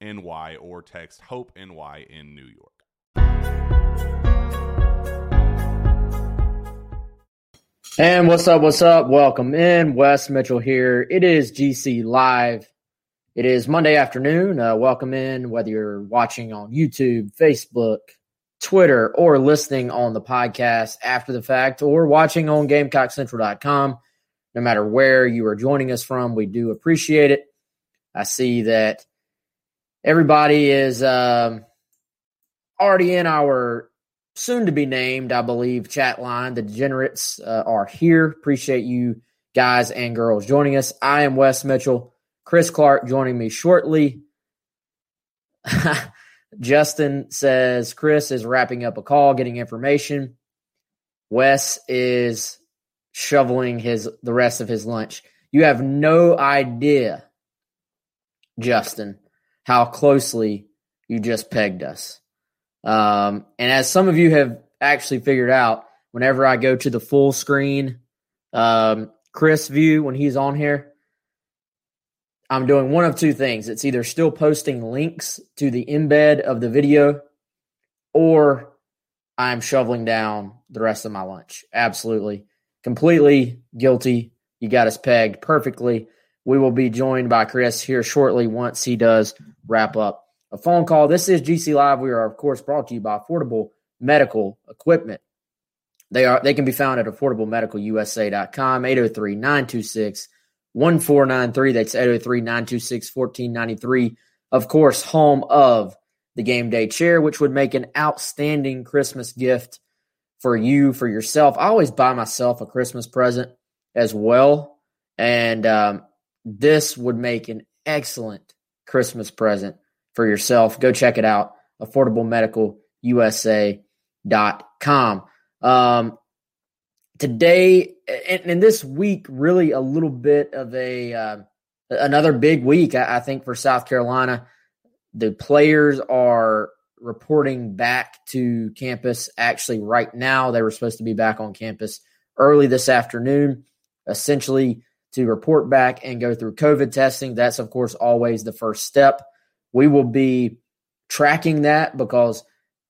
NY or text Hope NY in New York. And what's up? What's up? Welcome in. Wes Mitchell here. It is GC Live. It is Monday afternoon. Uh, welcome in, whether you're watching on YouTube, Facebook, Twitter, or listening on the podcast after the fact, or watching on GamecockCentral.com. No matter where you are joining us from, we do appreciate it. I see that everybody is um, already in our soon to be named, I believe, chat line. The degenerates uh, are here. Appreciate you guys and girls joining us. I am Wes Mitchell. Chris Clark joining me shortly. Justin says Chris is wrapping up a call, getting information. Wes is shoveling his the rest of his lunch. You have no idea, Justin, how closely you just pegged us. Um, and as some of you have actually figured out, whenever I go to the full screen um, Chris view when he's on here, I'm doing one of two things. It's either still posting links to the embed of the video or I'm shoveling down the rest of my lunch. Absolutely. Completely guilty. You got us pegged perfectly. We will be joined by Chris here shortly once he does wrap up a phone call. This is GC Live. We are, of course, brought to you by Affordable Medical Equipment. They are they can be found at affordablemedicalusa.com, 803-926-1493. That's 803-926-1493. Of course, home of the game day chair, which would make an outstanding Christmas gift for you, for yourself. I always buy myself a Christmas present as well. And um, this would make an excellent Christmas present for yourself. Go check it out. AffordableMedicalUSA.com. Um, today and, and, this week, really a little bit of a uh, another big week, I, I think, for South Carolina. The players are reporting back to campus actually right now. They were supposed to be back on campus early this afternoon. Essentially, to report back and go through COVID testing. That's, of course, always the first step. We will be tracking that because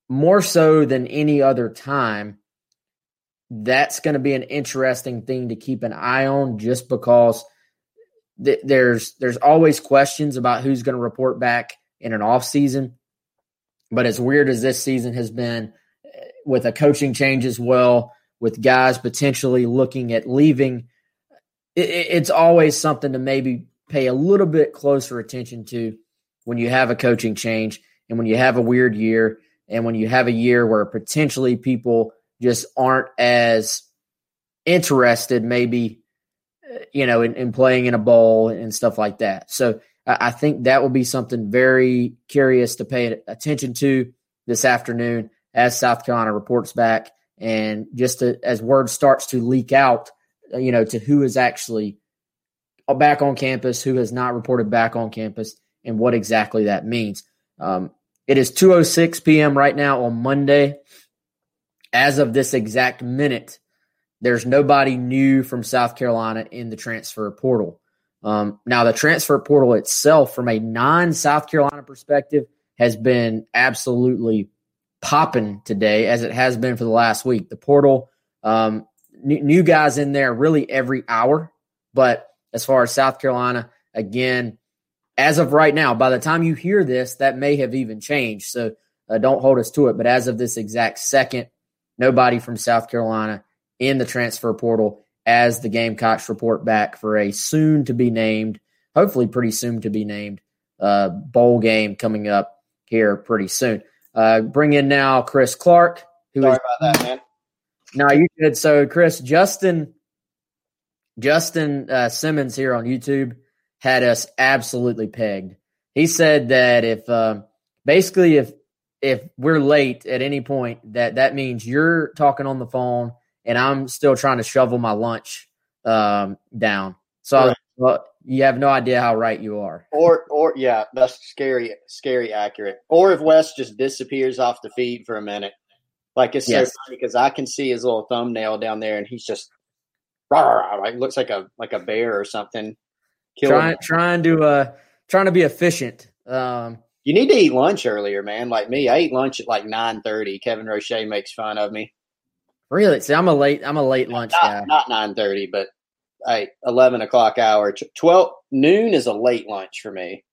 more so than any other time, that's going to be an interesting thing to keep an eye on just because th- there's there's always questions about who's going to report back in an off season. But as weird as this season has been, eh, with a coaching change as well, with guys potentially looking at leaving, it, it's always something to maybe pay a little bit closer attention to when you have a coaching change and when you have a weird year and when you have a year where potentially people just aren't as interested, maybe, uh, you know, in, in playing in a bowl and stuff like that. So I, I think that will be something very curious to pay attention to this afternoon as South Carolina reports back and just to, as word starts to leak out, you know, to who is actually back on campus, who has not reported back on campus, and what exactly that means. Um, it is 2:06 p.m. right now on Monday. As of this exact minute, there's nobody new from South Carolina in the transfer portal. Um, now, the transfer portal itself, from a non-South Carolina perspective, has been absolutely popping today, as it has been for the last week. The portal, um, new, guys in there really every hour, but as far as South Carolina. Again, as of right now, by the time you hear this, that may have even changed. So uh, don't hold us to it. But as of this exact second, nobody from South Carolina in the transfer portal as the Gamecocks report back for a soon to be named, hopefully pretty soon to be named, uh, bowl game coming up here pretty soon. Uh, bring in now Chris Clark. Who Sorry is, about that, man. No, you did. So, Chris, Justin Justin uh, Simmons here on YouTube had us absolutely pegged. He said that if um, basically if if we're late at any point, that that means you're talking on the phone and I'm still trying to shovel my lunch um, down. So right. well, you have no idea how right you are. Or or yeah, that's scary, scary accurate. Or if Wes just disappears off the feed for a minute, like it's yes. so funny because I can see his little thumbnail down there, and he's just like looks like a like a bear or something. Trying trying to uh trying to be efficient. Um, you need to eat lunch earlier, man. Like me, I ate lunch at like nine thirty. Kevin Roche makes fun of me. Really? See, I'm a late I'm a late lunch not, guy. Not nine thirty, but I eleven o'clock hour. Twelve noon is a late lunch for me.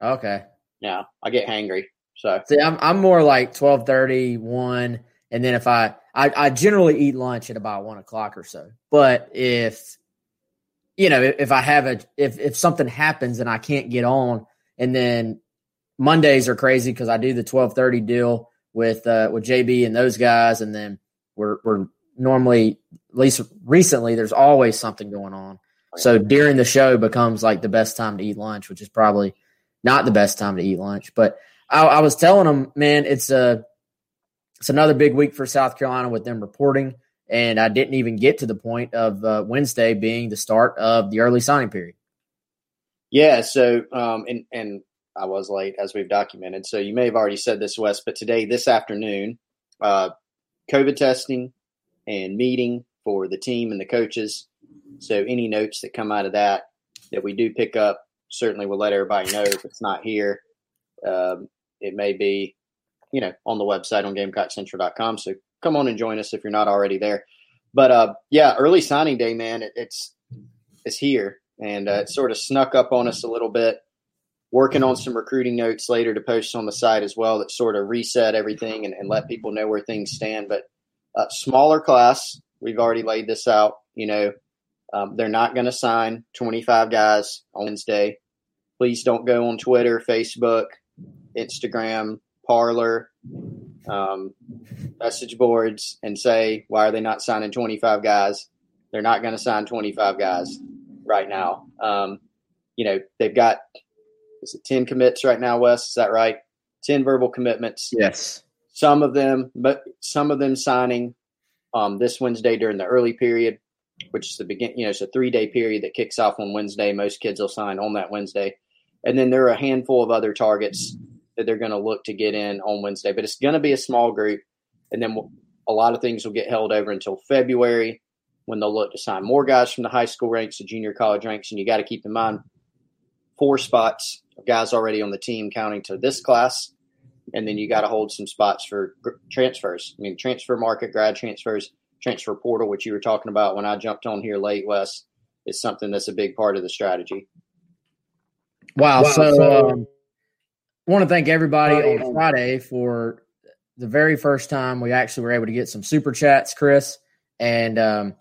Okay. Yeah, I get hangry. So see, I'm I'm more like 12:30, 1, and then if I I, I generally eat lunch at about one o'clock or so. But if you know, if, if I have a if if something happens and I can't get on, and then Mondays are crazy because I do the twelve thirty deal with uh, with JB and those guys, and then we're we're normally at least recently there's always something going on. So during the show becomes like the best time to eat lunch, which is probably not the best time to eat lunch. But I, I was telling them, man, it's a it's another big week for South Carolina with them reporting. And I didn't even get to the point of uh, Wednesday being the start of the early signing period. Yeah. So, um, and, and I was late as we've documented. So you may have already said this, Wes, but today, this afternoon, uh, COVID testing and meeting for the team and the coaches. So any notes that come out of that that we do pick up, certainly we'll let everybody know if it's not here. Um, it may be you know, on the website on GamecockCentral.com. So come on and join us if you're not already there. But uh, yeah, early signing day, man, it, it's it's here, and uh, it sort of snuck up on us a little bit. Working on some recruiting notes later to post on the site as well that sort of reset everything and, and let people know where things stand. But uh, smaller class, we've already laid this out. You know, um, they're not going to sign 25 guys on Wednesday. Please don't go on Twitter, Facebook, Instagram, Parler, um, message boards, and say, why are they not signing 25 guys? They're not going to sign 25 guys right now. Um, you know, they've got is it 10 commits right now, Wes? Is that right? 10 verbal commitments. Yes. Some of them, but some of them signing um, this Wednesday during the early period, which is the begin. You know, it's a three day period that kicks off on Wednesday. Most kids will sign on that Wednesday, and then there are a handful of other targets that they're going to look to get in on Wednesday. But it's going to be a small group, and then a lot of things will get held over until February when they'll look to sign more guys from the high school ranks, the junior college ranks, and you got to keep in mind four spots of guys already on the team counting to this class, and then you got to hold some spots for transfers. I mean, transfer market, grad transfers, transfer portal, which you were talking about when I jumped on here late, Wes, is something that's a big part of the strategy. Wow. wow so, so um, I want to thank everybody on Friday for the very first time we actually were able to get some super chats, Chris. And um,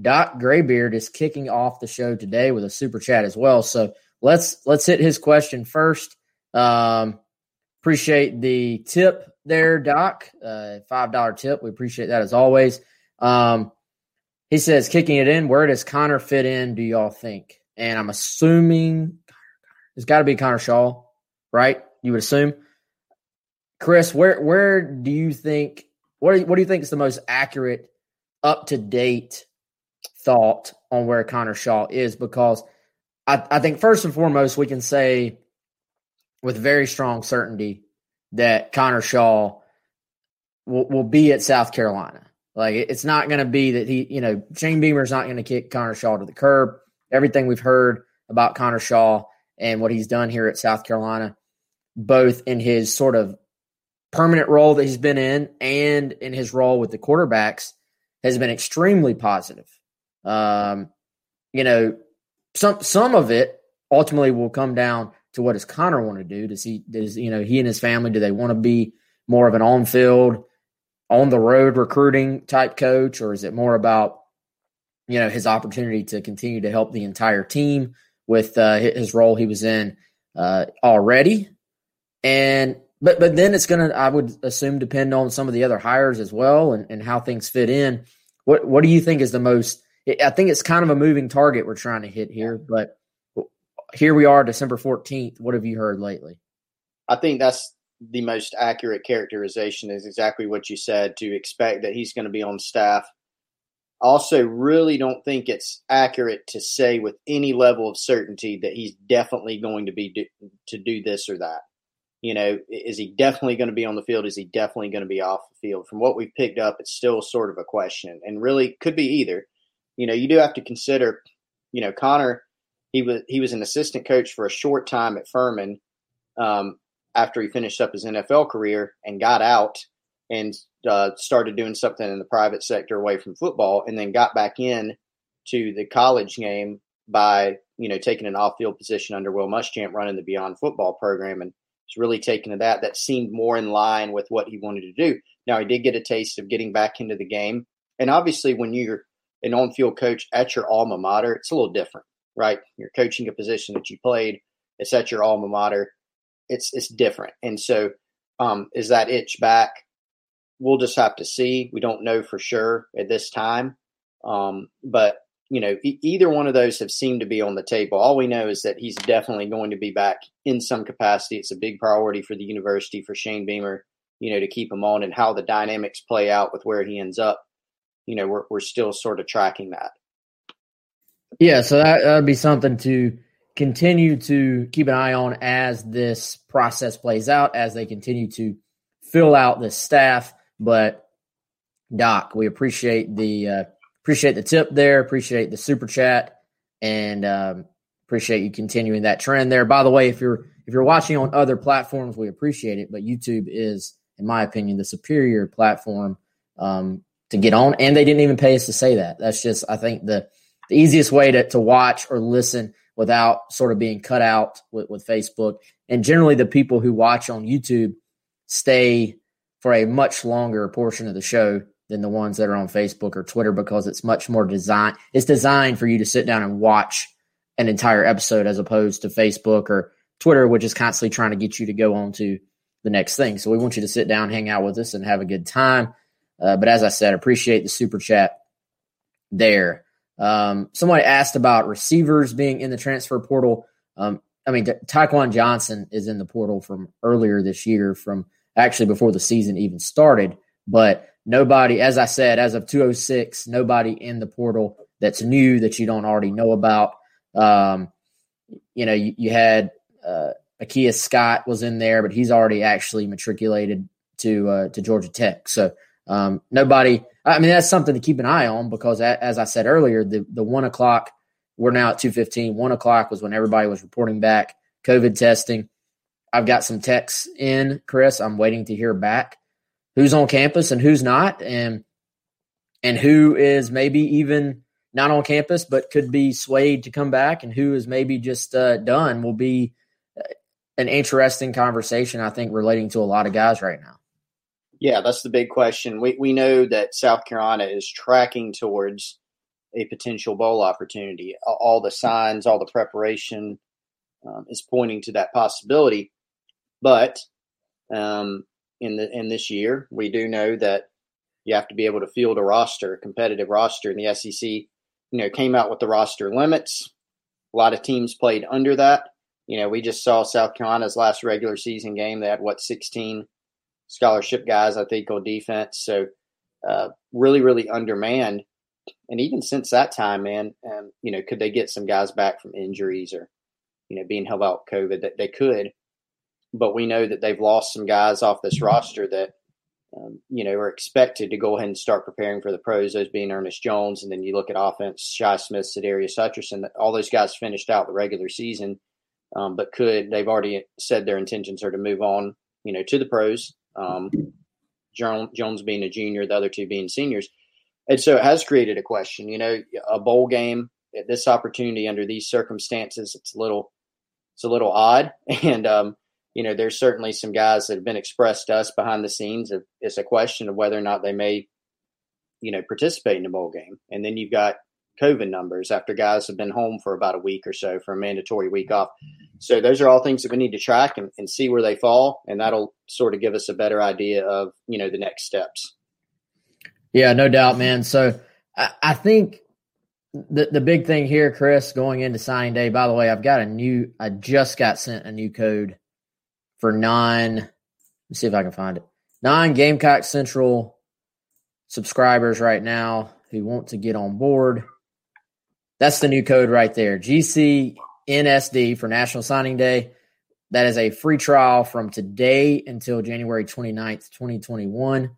Doc Graybeard is kicking off the show today with a super chat as well. So let's let's hit his question first. Um, appreciate the tip there, Doc. Uh, Five dollar tip. We appreciate that as always. Um, he says, kicking it in. Where does Connor fit in? Do y'all think? And I'm assuming it's got to be Connor Shaw, right? You would assume. Chris, where where do you think what what do you think is the most accurate, up to date thought on where Connor Shaw is? Because I, I think first and foremost we can say with very strong certainty that Connor Shaw will, will be at South Carolina. Like it's not going to be that he, you know, Shane Beamer's not going to kick Connor Shaw to the curb. Everything we've heard about Connor Shaw and what he's done here at South Carolina, both in his sort of permanent role that he's been in and in his role with the quarterbacks, has been extremely positive. Um, you know, some some of it ultimately will come down to what does Connor want to do? Does he does you know he and his family do they want to be more of an on field, on the road recruiting type coach, or is it more about you know his opportunity to continue to help the entire team with uh, his role he was in uh, already? And but but then it's gonna I would assume depend on some of the other hires as well and, and how things fit in. What what do you think is the most? I think it's kind of a moving target we're trying to hit here, but here we are, December fourteenth. What have you heard lately? I think that's the most accurate characterization is exactly what you said to expect that he's going to be on staff. I also really don't think it's accurate to say with any level of certainty that he's definitely going to be do, to do this or that. You know, is he definitely going to be on the field? Is he definitely going to be off the field? From what we've picked up, it's still sort of a question, and really could be either. You know, you do have to consider. You know, Connor, he was he was an assistant coach for a short time at Furman um, after he finished up his NFL career and got out and uh, started doing something in the private sector away from football, and then got back in to the college game by you know taking an off-field position under Will Muschamp running the Beyond Football program and was really taken to that. That seemed more in line with what he wanted to do. Now he did get a taste of getting back into the game, and obviously when you're an on-field coach at your alma mater, it's a little different, right? You're coaching a position that you played. It's at your alma mater. It's it's different, and so um, is that itch back? We'll just have to see. We don't know for sure at this time, um, but you know, e- either one of those have seemed to be on the table. All we know is that he's definitely going to be back in some capacity. It's a big priority for the university for Shane Beamer, you know, to keep him on and how the dynamics play out with where he ends up. You know, we're we're still sort of tracking that. Yeah, so that would be something to continue to keep an eye on as this process plays out, as they continue to fill out the staff. But Doc, we appreciate the uh, appreciate the tip there. Appreciate the super chat, and um, appreciate you continuing that trend there. By the way, if you're if you're watching on other platforms, we appreciate it. But YouTube is, in my opinion, the superior platform um, to get on. And they didn't even pay us to say that. That's just I think the the easiest way to to watch or listen without sort of being cut out with, with Facebook. And generally, the people who watch on YouTube stay for a much longer portion of the show than the ones that are on Facebook or Twitter because it's much more designed. It's designed for you to sit down and watch an entire episode as opposed to Facebook or Twitter, which is constantly trying to get you to go on to the next thing. So we want you to sit down, hang out with us, and have a good time. Uh, but as I said, appreciate the super chat there. Um, somebody asked about receivers being in the transfer portal. Um, I mean, Taekwon Johnson is in the portal from earlier this year, from actually before the season even started. But nobody, as I said, as of 206, nobody in the portal that's new that you don't already know about. Um, you know, you, you had uh, Akia Scott was in there, but he's already actually matriculated to uh, to Georgia Tech. So um, nobody. I mean, that's something to keep an eye on because, as I said earlier, the the one o'clock. We're now at two fifteen. One o'clock was when everybody was reporting back COVID testing. I've got some texts in, Chris. I'm waiting to hear back who's on campus and who's not, and and who is maybe even not on campus but could be swayed to come back, and who is maybe just uh, done. Will be uh, an interesting conversation, I think, relating to a lot of guys right now. Yeah, that's the big question. We we know that South Carolina is tracking towards a potential bowl opportunity. All the signs, all the preparation, um, is pointing to that possibility. But um, in the in this year, we do know that you have to be able to field a roster, a competitive roster. And the SEC, you know, came out with the roster limits. A lot of teams played under that. You know, we just saw South Carolina's last regular season game. They had what 16 scholarship guys, I think, on defense. So uh, really, really undermanned. And even since that time, man, um, you know, could they get some guys back from injuries or, you know, being held out COVID? That they could, but we know that they've lost some guys off this roster that, um, you know, are expected to go ahead and start preparing for the pros. Those being Ernest Jones, and then you look at offense: Shi Smith, Sadarius Hutcherson. All those guys finished out the regular season, um, but could they've already said their intentions are to move on, you know, to the pros. Um, Jones being a junior, the other two being seniors. And so it has created a question. You know, a bowl game at this opportunity under these circumstances, it's a little, it's a little odd. And um, you know, there's certainly some guys that have been expressed to us behind the scenes. It's a question of whether or not they may, you know, participate in the bowl game. And then you've got COVID numbers after guys have been home for about a week or so for a mandatory week off. So those are all things that we need to track and, and see where they fall, and that'll sort of give us a better idea of you know the next steps. Yeah, no doubt, man. So I, I think the the big thing here, Chris, going into signing day. By the way, I've got a new. I just got sent a new code for non. Let's see if I can find it. Non Gamecock Central subscribers right now who want to get on board. That's the new code right there. GCNSD for National Signing Day. That is a free trial from today until January 29th, 2021.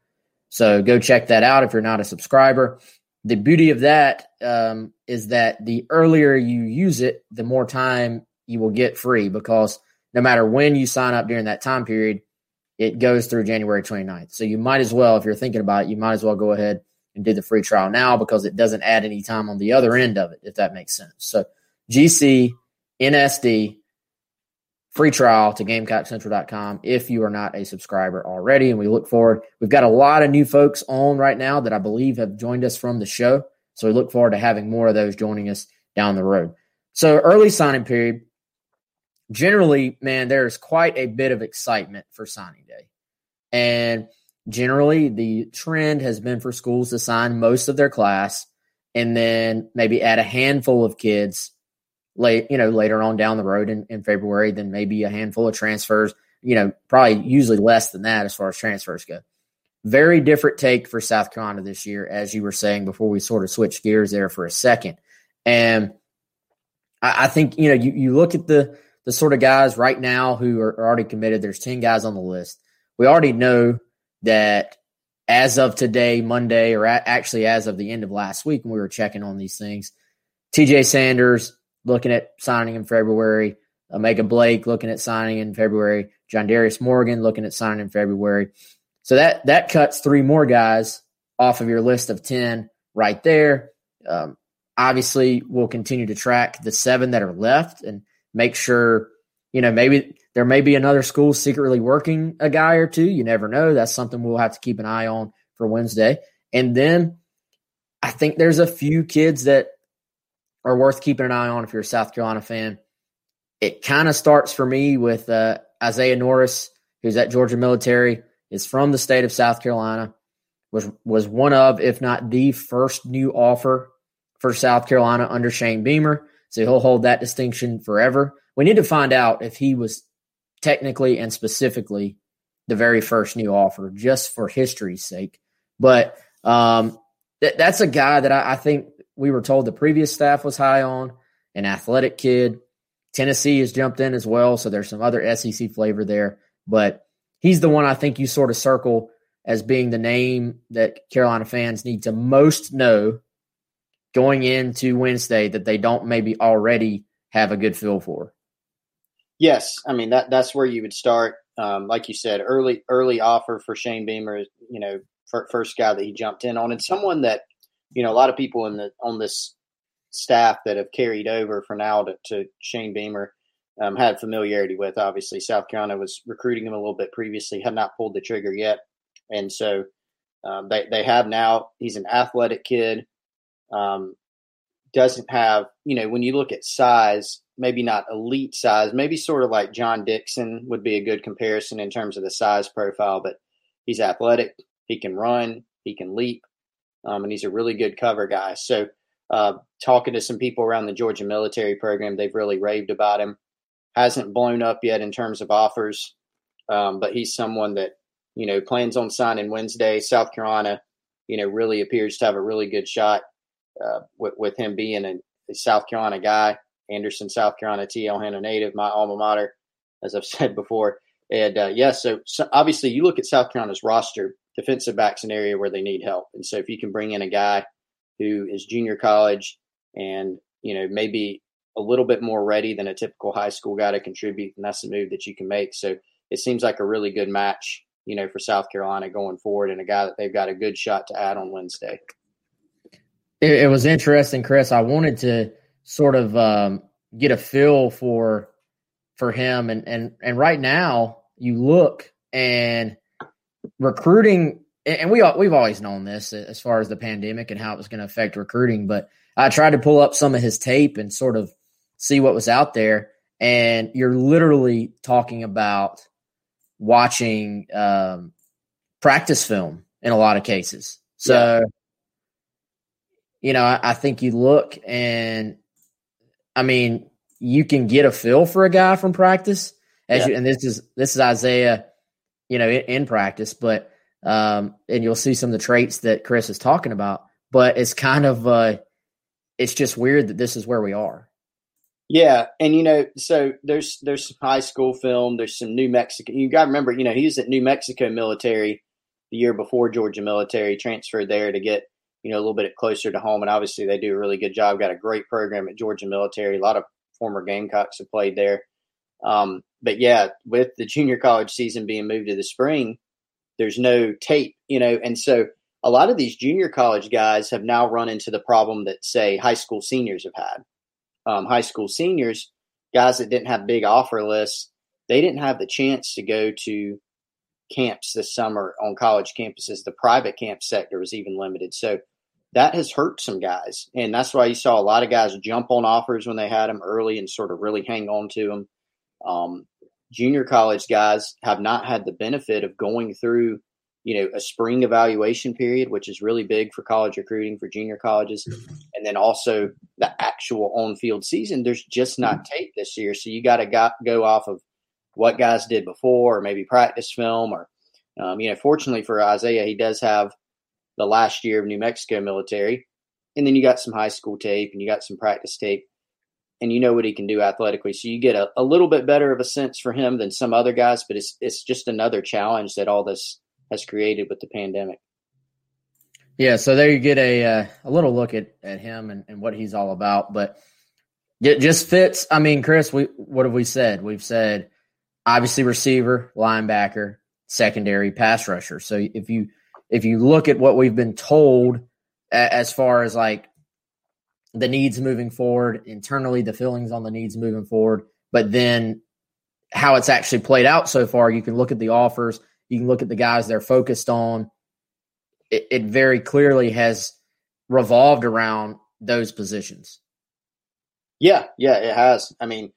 So go check that out if you're not a subscriber. The beauty of that um, is that the earlier you use it, the more time you will get free because no matter when you sign up during that time period, it goes through January 29th. So you might as well, if you're thinking about it, you might as well go ahead and do the free trial now because it doesn't add any time on the other end of it, if that makes sense. So GC NSD free trial to GamecockCentral.com if you are not a subscriber already. And we look forward. We've got a lot of new folks on right now that I believe have joined us from the show. So we look forward to having more of those joining us down the road. So early signing period. Generally, man, there's quite a bit of excitement for signing day. And generally the trend has been for schools to sign most of their class and then maybe add a handful of kids late, you know, later on down the road in, in February, then maybe a handful of transfers, you know, probably usually less than that as far as transfers go. Very different take for South Carolina this year, as you were saying before we sort of switched gears there for a second. And I, I think, you know, you, you look at the the sort of guys right now who are, are already committed. There's 10 guys on the list. We already know that as of today, Monday, or actually as of the end of last week when we were checking on these things, TJ Sanders looking at signing in February, O'Mega Blake looking at signing in February, John Darius Morgan looking at signing in February. So that that cuts three more guys off of your list of 10 right there. Um, obviously, we'll continue to track the seven that are left and make sure, you know, maybe there may be another school secretly working a guy or two. You never know. That's something we'll have to keep an eye on for Wednesday. And then I think there's a few kids that are worth keeping an eye on if you're a South Carolina fan. It kind of starts for me with uh, Isaiah Norris, who's at Georgia Military, is from the state of South Carolina, was was one of, if not the first new offer for South Carolina under Shane Beamer. So he'll hold that distinction forever. We need to find out if he was technically and specifically the very first new offer, just for history's sake. But um, th- that's a guy that I, I think we were told the previous staff was high on, an athletic kid. Tennessee has jumped in as well, so there's some other SEC flavor there. But he's the one I think you sort of circle as being the name that Carolina fans need to most know going into Wednesday that they don't maybe already have a good feel for. Yes, I mean that that's where you would start. Um, like you said, early early offer for Shane Beamer. You know, first guy that he jumped in on, and someone that you know a lot of people in the on this staff that have carried over for now to, to Shane Beamer um, had familiarity with. Obviously, South Carolina was recruiting him a little bit previously, had not pulled the trigger yet, and so um, they they have now. He's an athletic kid. Um, doesn't have you know when you look at size maybe not elite size, maybe sort of like John Dixon would be a good comparison in terms of the size profile, but he's athletic. He can run, he can leap, um, and he's a really good cover guy. So, uh, talking to some people around the Georgia military program, they've really raved about him. Hasn't blown up yet in terms of offers, um, but he's someone that you know plans on signing Wednesday. South Carolina, you know, really appears to have a really good shot uh, with, with him being a, South Carolina guy. Anderson, South Carolina, TL Hanna native, my alma mater, as I've said before. And uh, yes, yeah, so, so, obviously you look at South Carolina's roster, defensive backs an area where they need help. And so if you can bring in a guy who is junior college and, you know, maybe a little bit more ready than a typical high school guy to contribute, then that's a move that you can make. So it seems like a really good match, you know, for South Carolina going forward and a guy that they've got a good shot to add on Wednesday. It, it was interesting, Chris. I wanted to sort of um, get a feel for for him, and and and right now you look and recruiting, and we we've always known this as far as the pandemic and how it was going to affect recruiting, but I tried to pull up some of his tape and sort of see what was out there, and you're literally talking about watching um, practice film in a lot of cases. So, yeah. You know, I, I, think you look and I mean, you can get a feel for a guy from practice as yeah. you, and this is this is Isaiah, you know, in, in practice, but um, and you'll see some of the traits that Chris is talking about. But it's kind of uh, it's just weird that this is where we are. Yeah, and you know, so there's there's some high school film, there's some New Mexico. You got to remember, you know, he was at New Mexico military the year before Georgia military, transferred there to get you know, a little bit closer to home. And obviously, they do a really good job. Got a great program at Georgia Military. A lot of former Gamecocks have played there. Um, but yeah, with the junior college season being moved to the spring, there's no tape, you know, and so a lot of these junior college guys have now run into the problem that say high school seniors have had. Um, high school seniors, guys that didn't have big offer lists, they didn't have the chance to go to camps this summer on college campuses. The private camp sector was even limited. So that has hurt some guys. And that's why you saw a lot of guys jump on offers when they had them early and sort of really hang on to them. Um, junior college guys have not had the benefit of going through, you know, a spring evaluation period, which is really big for college recruiting for junior colleges. And then also the actual on field season. There's just not tape this year. So you got to go off of what guys did before, or maybe practice film, or um, you know, fortunately for Isaiah, he does have the last year of New Mexico military, and then you got some high school tape and you got some practice tape, and you know what he can do athletically. So you get a, a little bit better of a sense for him than some other guys, but it's it's just another challenge that all this has created with the pandemic. Yeah, so there you get a uh, a little look at, at him and, and what he's all about, but it just fits. I mean, Chris, we what have we said? We've said obviously receiver, linebacker, secondary, pass rusher. So if you if you look at what we've been told as far as like the needs moving forward internally, the feelings on the needs moving forward, but then how it's actually played out so far, you can look at the offers, you can look at the guys they're focused on. It, it very clearly has revolved around those positions. Yeah, yeah, it has. I mean,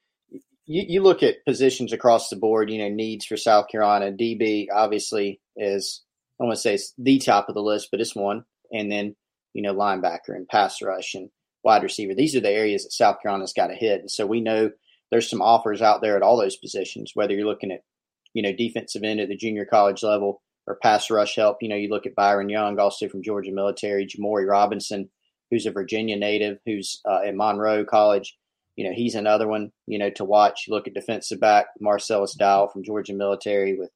you, you look at positions across the board, you know, needs for South Carolina. DB obviously is, I want to say it's the top of the list, but it's one. And then, you know, linebacker and pass rush and wide receiver. These are the areas that South Carolina's got to hit. And so we know there's some offers out there at all those positions, whether you're looking at, you know, defensive end at the junior college level or pass rush help. You know, you look at Byron Young, also from Georgia military, Jamori Robinson, who's a Virginia native, who's uh, at Monroe College you know, he's another one, you know, to watch. You look at defensive back Marcellus Dial from Georgia Military with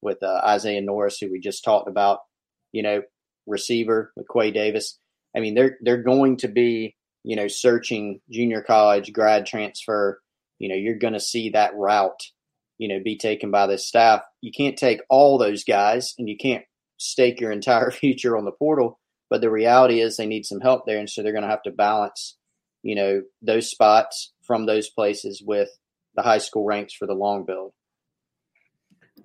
with uh, Isaiah Norris, who we just talked about. You know, receiver with Quay Davis. I mean, they're they're going to be, you know, searching junior college grad transfer. You know, you're going to see that route, you know, be taken by this staff. You can't take all those guys, and you can't stake your entire future on the portal. But the reality is, they need some help there, and so they're going to have to balance you know, those spots from those places with the high school ranks for the long build.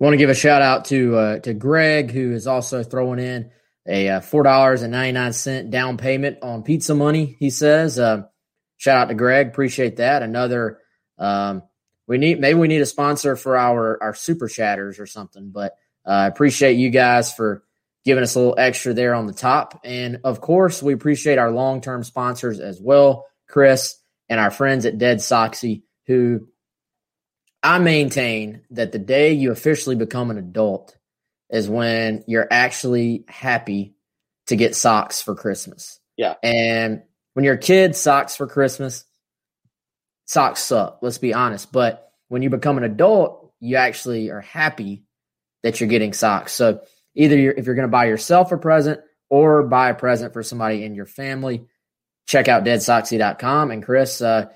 Want to give a shout out to uh, to Greg, who is also throwing in a uh, four dollars and ninety nine cent down payment on pizza money. He says, uh, "Shout out to Greg, appreciate that." Another Um, we need maybe we need a sponsor for our our super chatters or something. But uh, I appreciate you guys for giving us a little extra there on the top, and of course we appreciate our long term sponsors as well, Chris and our friends at Dead Soxy, who I maintain that the day you officially become an adult is when you're actually happy to get socks for Christmas. Yeah. And when you're a kid, socks for Christmas, socks suck, let's be honest. But when you become an adult, you actually are happy that you're getting socks. So either you're, if you're going to buy yourself a present or buy a present for somebody in your family, check out deadsoxy.com. And Chris, uh,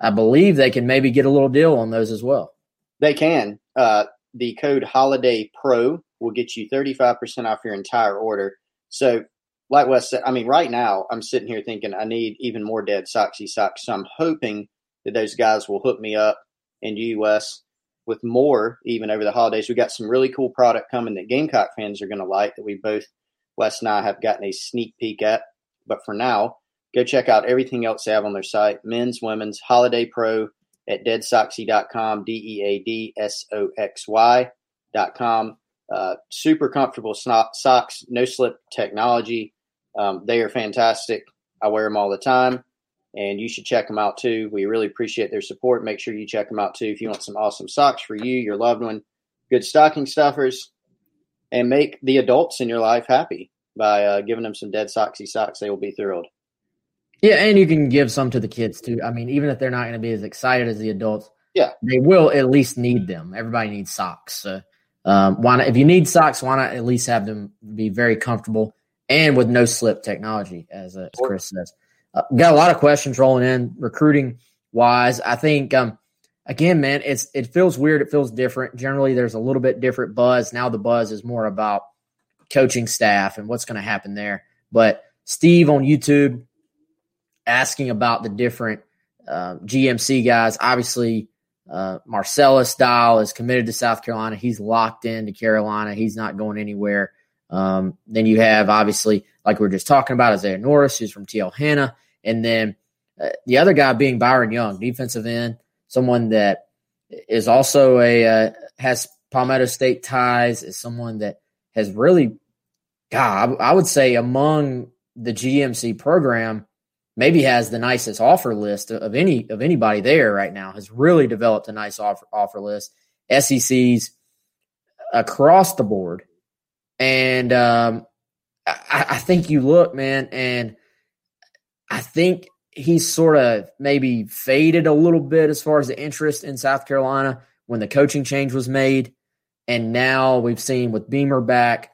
I believe they can maybe get a little deal on those as well. They can. Uh, the code Holiday Pro will get you 35% off your entire order. So, like Wes said, I mean, right now I'm sitting here thinking I need even more Dead Soxy socks. So I'm hoping that those guys will hook me up in US with more even over the holidays. We got some really cool product coming that Gamecock fans are going to like that we both, Wes and I, have gotten a sneak peek at. But for now, go check out everything else they have on their site men's, women's, holiday pro at deadsoxy.com, D E A D S O X Y.com. Uh, super comfortable socks, no slip technology. Um, they are fantastic. I wear them all the time, and you should check them out too. We really appreciate their support. Make sure you check them out too if you want some awesome socks for you, your loved one, good stocking stuffers, and make the adults in your life happy by uh, giving them some dead soxy socks. They will be thrilled. Yeah, and you can give some to the kids too. I mean, even if they're not going to be as excited as the adults, yeah, they will at least need them. Everybody needs socks. So, um, why not? If you need socks, why not at least have them be very comfortable and with no slip technology, as, uh, as Chris says. Uh, got a lot of questions rolling in recruiting wise. I think um, again, man, it's it feels weird. It feels different. Generally, there's a little bit different buzz now. The buzz is more about coaching staff and what's going to happen there. But Steve on YouTube asking about the different uh, GMC guys. Obviously, uh, Marcellus Dial is committed to South Carolina. He's locked in to Carolina. He's not going anywhere. Um, then you have obviously, like we were just talking about, Isaiah Norris, who's from TL Hanna, and then uh, the other guy being Byron Young, defensive end, someone that is also a uh, has Palmetto State ties, is someone that has really, God, I, I would say among the GMC program maybe has the nicest offer list of any of anybody there right now. Has really developed a nice offer offer list. SECs across the board, and um, I, I think you look, man, and I think he's sort of maybe faded a little bit as far as the interest in South Carolina when the coaching change was made. And now we've seen with Beamer back,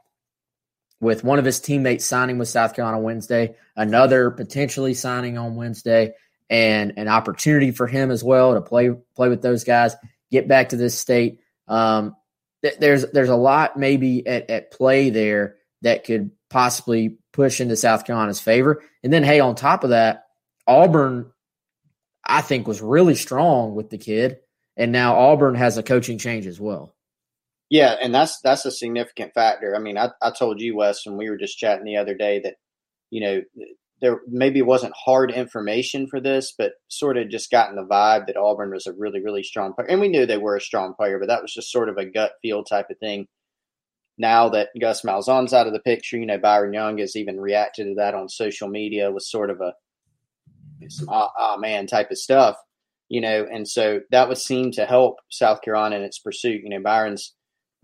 with one of his teammates signing with South Carolina Wednesday, another potentially signing on Wednesday, and an opportunity for him as well to play play with those guys, get back to this state. Um, th- there's there's a lot maybe at, at play there that could possibly push into South Carolina's favor. And then hey, on top of that, Auburn, I think was really strong with the kid, and now Auburn has a coaching change as well. Yeah, and that's that's a significant factor. I mean, I, I told you, Wes, when we were just chatting the other day that, you know, there maybe wasn't hard information for this, but sort of just gotten the vibe that Auburn was a really, really strong player. And we knew they were a strong player, but that was just sort of a gut feel type of thing. Now that Gus Malzahn's out of the picture, you know, Byron Young has even reacted to that on social media with sort of a some ah, ah man type of stuff, you know, and so that would seem to help South Carolina in its pursuit. You know, Byron's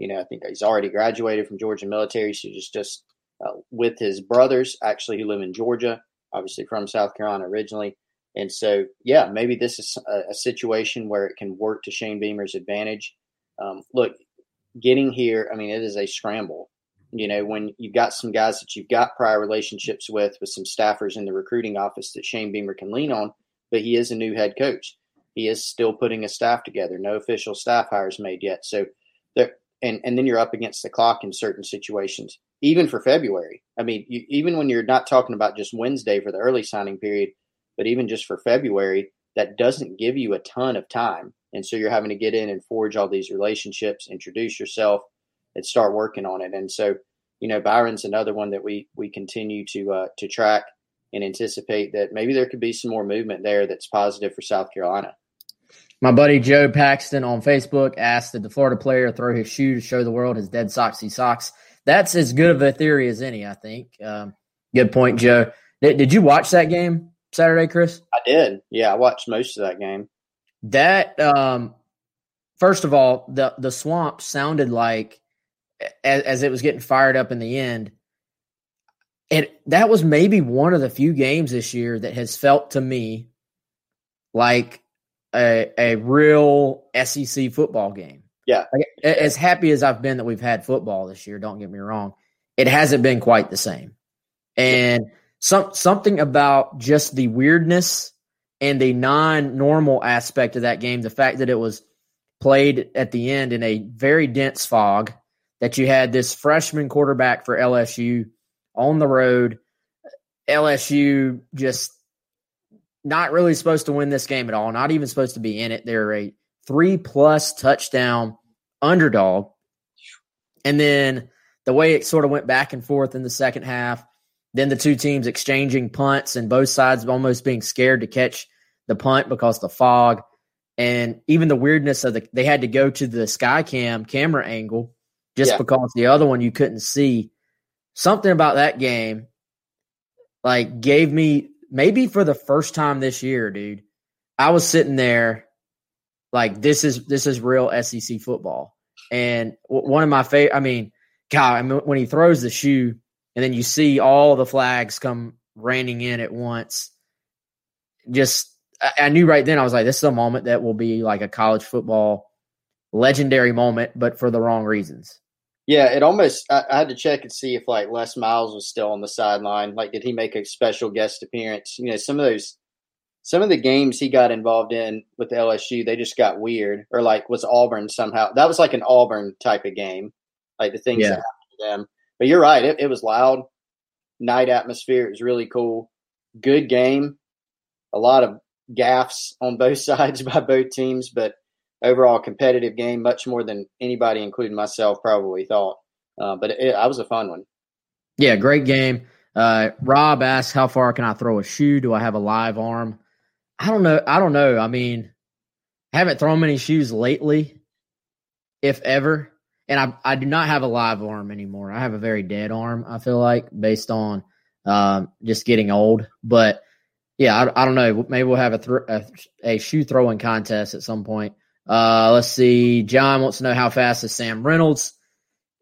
you know, I think he's already graduated from Georgia military, so just just uh, with his brothers actually who live in Georgia, obviously from South Carolina originally. And so, yeah, maybe this is a, a situation where it can work to Shane Beamer's advantage. Um, look, getting here, I mean, it is a scramble. You know, when you've got some guys that you've got prior relationships with, with some staffers in the recruiting office that Shane Beamer can lean on, but he is a new head coach. He is still putting a staff together. No official staff hires made yet. So and and then you're up against the clock in certain situations even for february. I mean you, even when you're not talking about just wednesday for the early signing period but even just for february that doesn't give you a ton of time. And so you're having to get in and forge all these relationships introduce yourself and start working on it. And so you know byron's another one that we we continue to uh, to track and anticipate that maybe there could be some more movement there that's positive for south carolina My buddy Joe Paxton on Facebook asked did the Florida player throw his shoe to show the world his dead soxy socks. That's as good of a theory as any, I think. Um, good point, Joe. Did, did you watch that game Saturday, Chris? I did. Yeah, I watched most of that game. That um, first of all, the the swamp sounded like as, as it was getting fired up in the end. It that was maybe one of the few games this year that has felt to me like a a real SEC football game. Yeah. Like, as happy as I've been that we've had football this year, don't get me wrong, it hasn't been quite the same. And some something about just the weirdness and the non-normal aspect of that game, the fact that it was played at the end in a very dense fog, that you had this freshman quarterback for LSU on the road, LSU just not really supposed to win this game at all, not even supposed to be in it. They're a three plus touchdown underdog. And then the way it sort of went back and forth in the second half, then the two teams exchanging punts and both sides almost being scared to catch the punt because the fog and even the weirdness of the they had to go to the sky cam camera angle just Yeah. because the other one you couldn't see. Something about that game like gave me maybe for the first time this year, dude. I was sitting there like this is this is real SEC football. And w- one of my favorite, I mean, God, I mean, when he throws the shoe and then you see all the flags come raining in at once, just I, I knew right then I was like, this is a moment that will be like a college football legendary moment, but for the wrong reasons. Yeah, it almost. I, I had to check and see if like Les Miles was still on the sideline. Like, did he make a special guest appearance? You know, some of those, some of the games he got involved in with LSU, they just got weird. Or like, was Auburn somehow? That was like an Auburn type of game, like the things Yeah. that happened to them. But you're right. It, it was loud, night atmosphere. It was really cool. Good game. A lot of gaffs on both sides by both teams, but overall competitive game, much more than anybody, including myself, probably thought. Uh, but it, I was a fun one. Yeah, great game. Uh, Rob asks, "How far can I throw a shoe? Do I have a live arm?" I don't know. I don't know. I mean, I haven't thrown many shoes lately, if ever, and I I do not have a live arm anymore. I have a very dead arm. I feel like based on um, just getting old. But yeah, I, I don't know. Maybe we'll have a, thr a a shoe throwing contest at some point. Uh, let's see. John wants to know how fast is Sam Reynolds.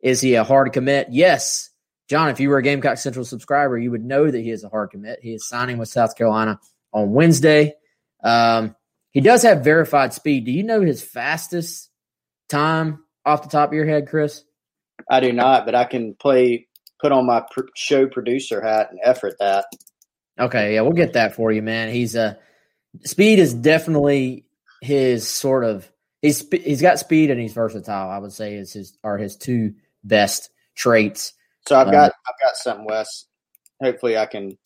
Is he a hard commit? Yes. John, if you were a Gamecock Central subscriber, you would know that he is a hard commit. He is signing with South Carolina on Wednesday. Um, he does have verified speed. Do you know his fastest time off the top of your head, Chris? I do not, but I can play, put on my pr- show producer hat and effort that. Okay, yeah, we'll get that for you, man. He's uh speed is definitely his sort of he's he's got speed and he's versatile. I would say is his are his two best traits. So I've got, I've got something, Wes. Hopefully, I can.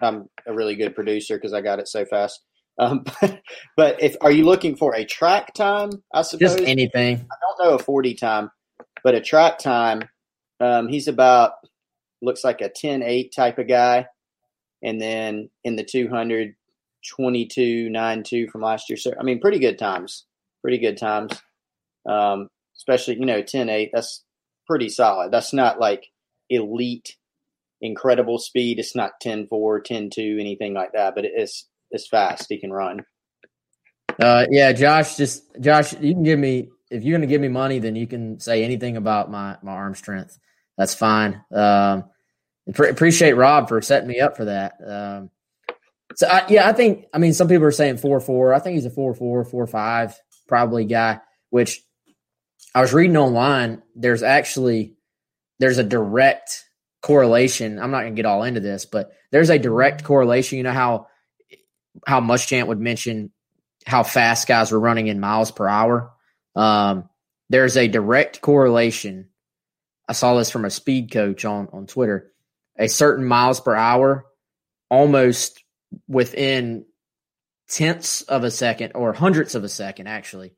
I'm a really good producer because I got it so fast. Um, but if are you looking for a track time? I suppose Just anything. I don't know a 40 time, but a track time, um, he's about, looks like a 10 8 type of guy. And then in the 200, 22 9 2 from last year. So, I mean, pretty good times. Pretty good times. Um, especially, you know, 10 8, that's pretty solid. That's not like elite, incredible speed. It's not 10 4, 10 2, anything like that, but it is, it's fast. He can run. Uh, yeah, Josh. Just Josh, you can give me if you're going to give me money, then you can say anything about my my arm strength. That's fine. Um, pre- appreciate Rob for setting me up for that. Um, so I, yeah, I think I mean some people are saying four four. I think he's a four four four five probably guy. Which I was reading online. There's actually there's a direct correlation. I'm not going to get all into this, but there's a direct correlation. You know how how Muschamp would mention how fast guys were running in miles per hour. Um, there's a direct correlation. I saw this from a speed coach on on Twitter. A certain miles per hour, almost within tenths of a second or hundredths of a second, actually,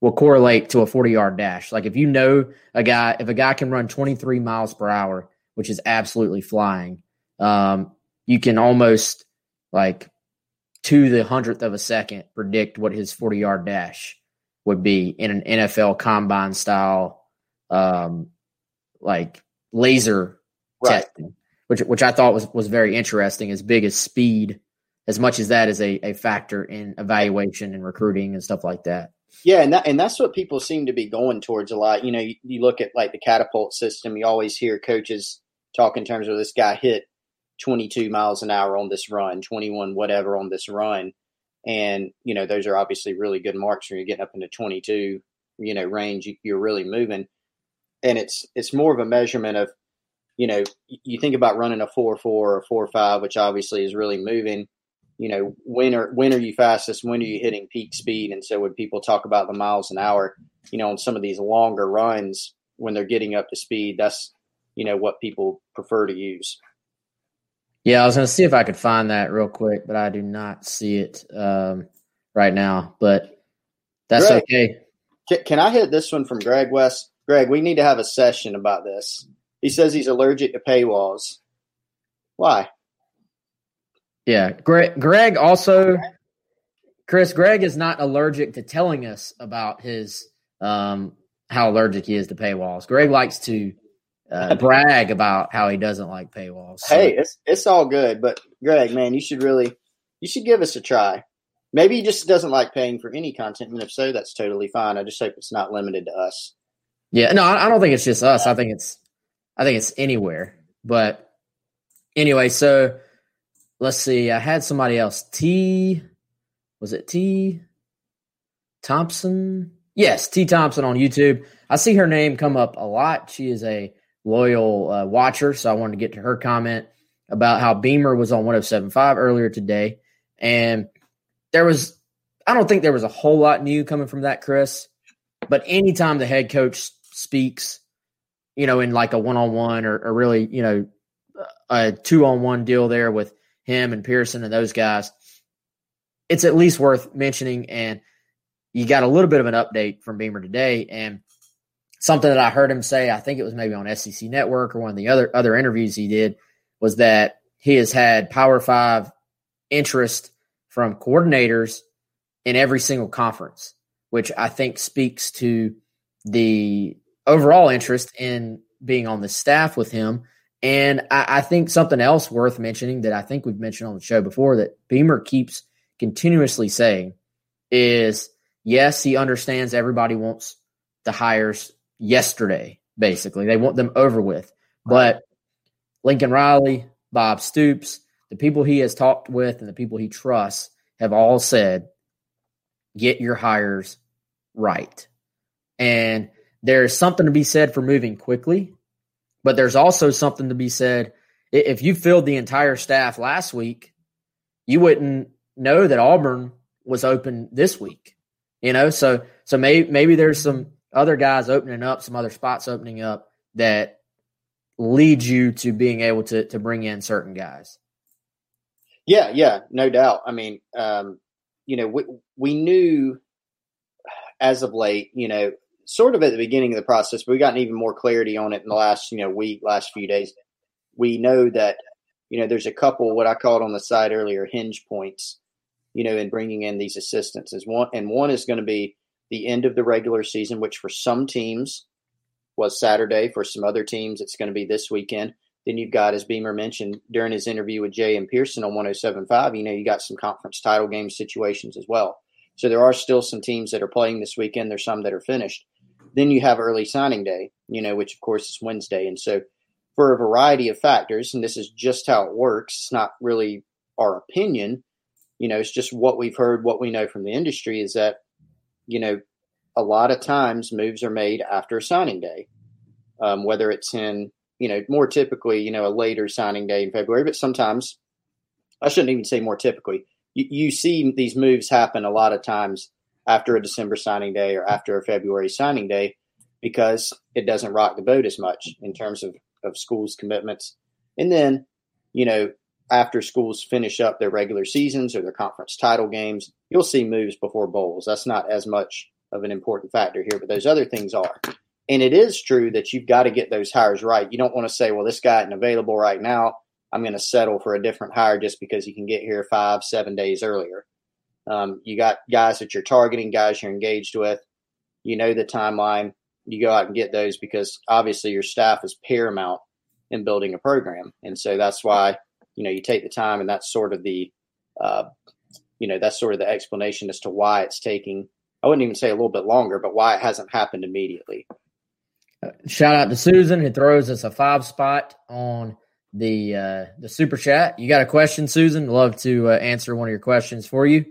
will correlate to a 40 yard dash. Like if you know a guy, if a guy can run 23 miles per hour, which is absolutely flying, um, you can almost like to the hundredth of a second predict what his 40 yard dash would be in an NFL combine style, um, like laser right. testing, which which I thought was was very interesting. As big as speed, as much as that is a, a factor in evaluation and recruiting and stuff like that. Yeah, and that and that's what people seem to be going towards a lot. You know, you, you look at like the catapult system. You always hear coaches talk in terms of this guy hit 22 miles an hour on this run, 21 whatever on this run, and you know those are obviously really good marks when you're getting up into 22, you know, range. You, you're really moving, and it's it's more of a measurement of, you know, you think about running a four four or four five, which obviously is really moving you know, when are when are you fastest? When are you hitting peak speed? And so when people talk about the miles an hour, you know, on some of these longer runs, when they're getting up to speed, that's you know what people prefer to use. Yeah, I was going to see if I could find that real quick, but I do not see it um, right now. But that's Greg, okay. Can, can I hit this one from Greg West? Greg, we need to have a session about this. He says he's allergic to paywalls. Why? Yeah, Greg. Greg also, Chris. Greg is not allergic to telling us about his um, how allergic he is to paywalls. Greg likes to uh, brag about how he doesn't like paywalls. So. Hey, it's it's all good, but Greg, man, you should really you should give us a try. Maybe he just doesn't like paying for any content, and if so, that's totally fine. I just hope it's not limited to us. Yeah, no, I don't think it's just us. I think it's I think it's anywhere. But anyway, so let's see. I had somebody else. T was it T Thompson? Yes, T Thompson on YouTube. I see her name come up a lot. She is a loyal uh, watcher, so I wanted to get to her comment about how Beamer was on 107.5 earlier today, and there was I don't think there was a whole lot new coming from that, Chris. But anytime the head coach speaks, you know, in like a one on one or really, you know, a two on one deal there with him and Pearson and those guys, it's at least worth mentioning. And you got a little bit of an update from Beamer today, and something that I heard him say, I think it was maybe on SEC Network or one of the other other interviews he did, was that he has had Power Five interest from coordinators in every single conference, which I think speaks to the overall interest in being on the staff with him and I, I, think something else worth mentioning that I think we've mentioned on the show before that Beamer keeps continuously saying is yes, he understands everybody wants the hires yesterday, basically. They want them over with. But Lincoln Riley, Bob Stoops, the people he has talked with and the people he trusts have all said, get your hires right. And there's something to be said for moving quickly but there's also something to be said. If you filled the entire staff last week, you wouldn't know that Auburn was open this week. You know, so so maybe maybe there's some other guys opening up, some other spots opening up that lead you to being able to to bring in certain guys. Yeah, yeah, no doubt. I mean, um, you know, we we knew as of late, you know, sort of at the beginning of the process, but we've gotten even more clarity on it in the last, you know, week, last few days. We know that, you know, there's a couple, what I called on the side earlier, hinge points, you know, in bringing in these assistants is one, and one is going to be the end of the regular season, which for some teams was Saturday. For some other teams, it's going to be this weekend. Then you've got, as Beamer mentioned during his interview with Jay and Pearson on 107.5, you know, you got some conference title game situations as well. So there are still some teams that are playing this weekend. There's some that are finished. Then you have early signing day, you know, which of course is Wednesday. And so, for a variety of factors, and this is just how it works, it's not really our opinion, you know, it's just what we've heard, what we know from the industry is that, you know, a lot of times moves are made after signing day, um, whether it's in, you know, more typically, you know, a later signing day in February, but sometimes, I shouldn't even say more typically, you, you see these moves happen a lot of times after a December signing day or after a February signing day because it doesn't rock the boat as much in terms of, of schools' commitments. And then, you know, after schools finish up their regular seasons or their conference title games, you'll see moves before bowls. That's not as much of an important factor here, but those other things are. And it is true that you've got to get those hires right. You don't want to say, well, this guy isn't available right now. I'm going to settle for a different hire just because you can get here five, seven days earlier. Um, you got guys that you're targeting, guys you're engaged with. You know the timeline. You go out and get those because obviously your staff is paramount in building a program, and so that's why you know you take the time, and that's sort of the uh, you know that's sort of the explanation as to why it's taking. I wouldn't even say a little bit longer, but why it hasn't happened immediately. Shout out to Susan who throws us a five spot on the uh, the super chat. You got a question, Susan? Love to uh, answer one of your questions for you.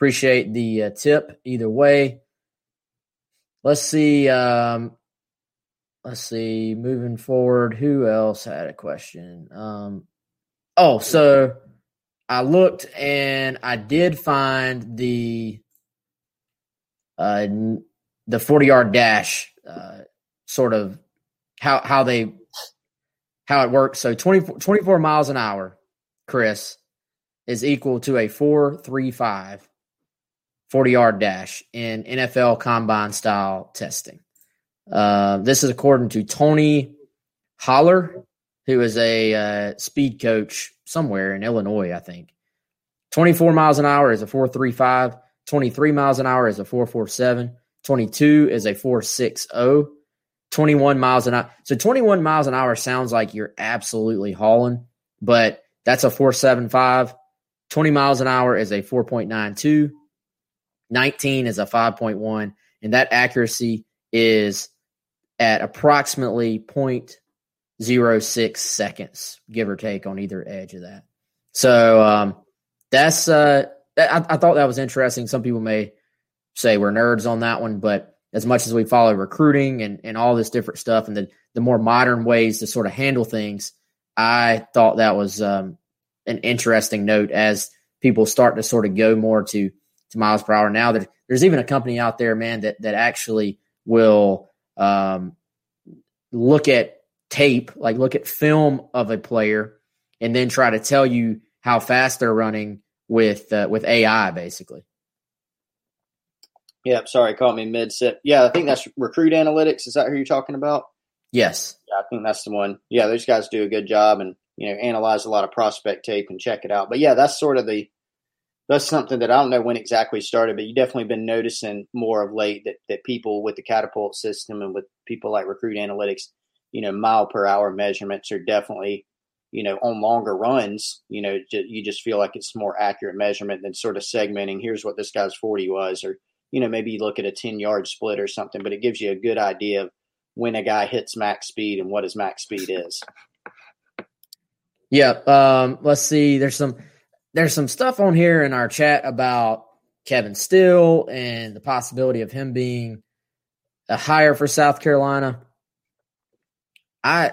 Appreciate the uh, tip either way. Let's see. Um, let's see. Moving forward, who else had a question? Um, oh, so I looked and I did find the uh, the forty yard dash uh, sort of how how they how it works. So 24, 24 miles an hour, Chris, is equal to a 435 40 yard dash in NFL combine style testing. Uh, this is according to Tony Holler, who is a uh, speed coach somewhere in Illinois, I think. 24 miles an hour is a 435, 23 miles an hour is a 447, 22 is a 460. 21 miles an hour. So 21 miles an hour sounds like you're absolutely hauling, but that's a 475. 20 miles an hour is a 4.92. 19 is a 5.1. And that accuracy is at approximately 0.06 seconds, give or take on either edge of that. So um, that's, uh, I, I thought that was interesting. Some people may say we're nerds on that one, but as much as we follow recruiting and, and all this different stuff and the, the more modern ways to sort of handle things, I thought that was um, an interesting note as people start to sort of go more to, to miles per hour. Now there's even a company out there, man, that, that actually will um, look at tape, like look at film of a player and then try to tell you how fast they're running with, uh, with AI basically. Yep. Sorry, caught me mid sip. Yeah, I think that's recruit analytics. Is that who you're talking about? Yes. Yeah, I think that's the one. Yeah, those guys do a good job and you know analyze a lot of prospect tape and check it out. But yeah, that's sort of the that's something that I don't know when exactly started, but you definitely been noticing more of late that that people with the catapult system and with people like recruit analytics, you know, mile per hour measurements are definitely you know on longer runs. You know, you just feel like it's more accurate measurement than sort of segmenting. Here's what this guy's forty was, or you know, maybe you look at a 10 yard split or something, but it gives you a good idea of when a guy hits max speed and what his max speed is. Yeah. Um, let's see. There's some, there's some stuff on here in our chat about Kevin Steele and the possibility of him being a hire for South Carolina. I,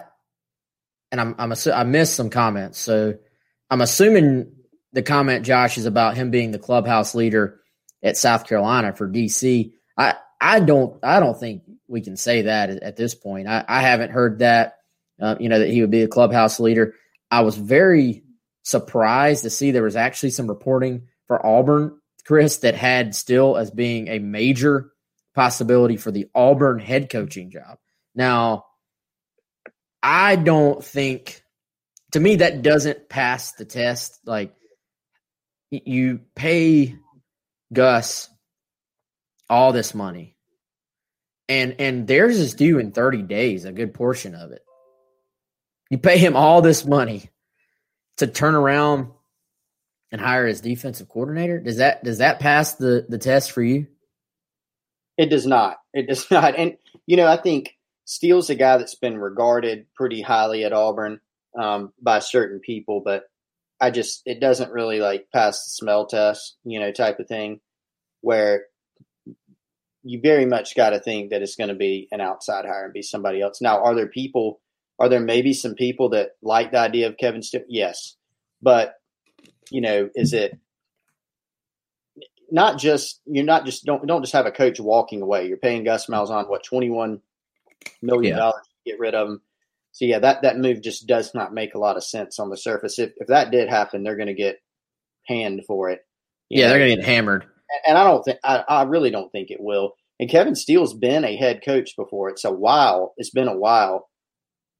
and I'm, I'm, assu- I missed some comments. So I'm assuming the comment, Josh, is about him being the clubhouse leader at South Carolina for DC. I I don't I don't think we can say that at, this point. I, I haven't heard that. Uh, you know that he would be a clubhouse leader. I was very surprised to see there was actually some reporting for Auburn, Chris, that had Steele as being a major possibility for the Auburn head coaching job. Now, I don't think to me that doesn't pass the test. Like you pay Gus all this money. And and theirs is due in 30 days, a good portion of it. You pay him all this money to turn around and hire his defensive coordinator. Does that does that pass the the test for you? It does not. It does not. And you know, I think Steele's a guy that's been regarded pretty highly at Auburn um, by certain people, but I just it doesn't really like pass the smell test, you know, type of thing, where you very much got to think that it's going to be an outside hire and be somebody else. Now, are there people? Are there maybe some people that like the idea of Kevin Steele? Yes, but you know, is it not just you're not just don't don't just have a coach walking away. You're paying Gus Malzahn what twenty one million dollars yeah. to get rid of him. So yeah, that that move just does not make a lot of sense on the surface. If if that did happen, they're going to get panned for it. yeah, know? they're going to get hammered. And I don't think I, I really don't think it will. And Kevin Steele's been a head coach before. It's a while. It's been a while,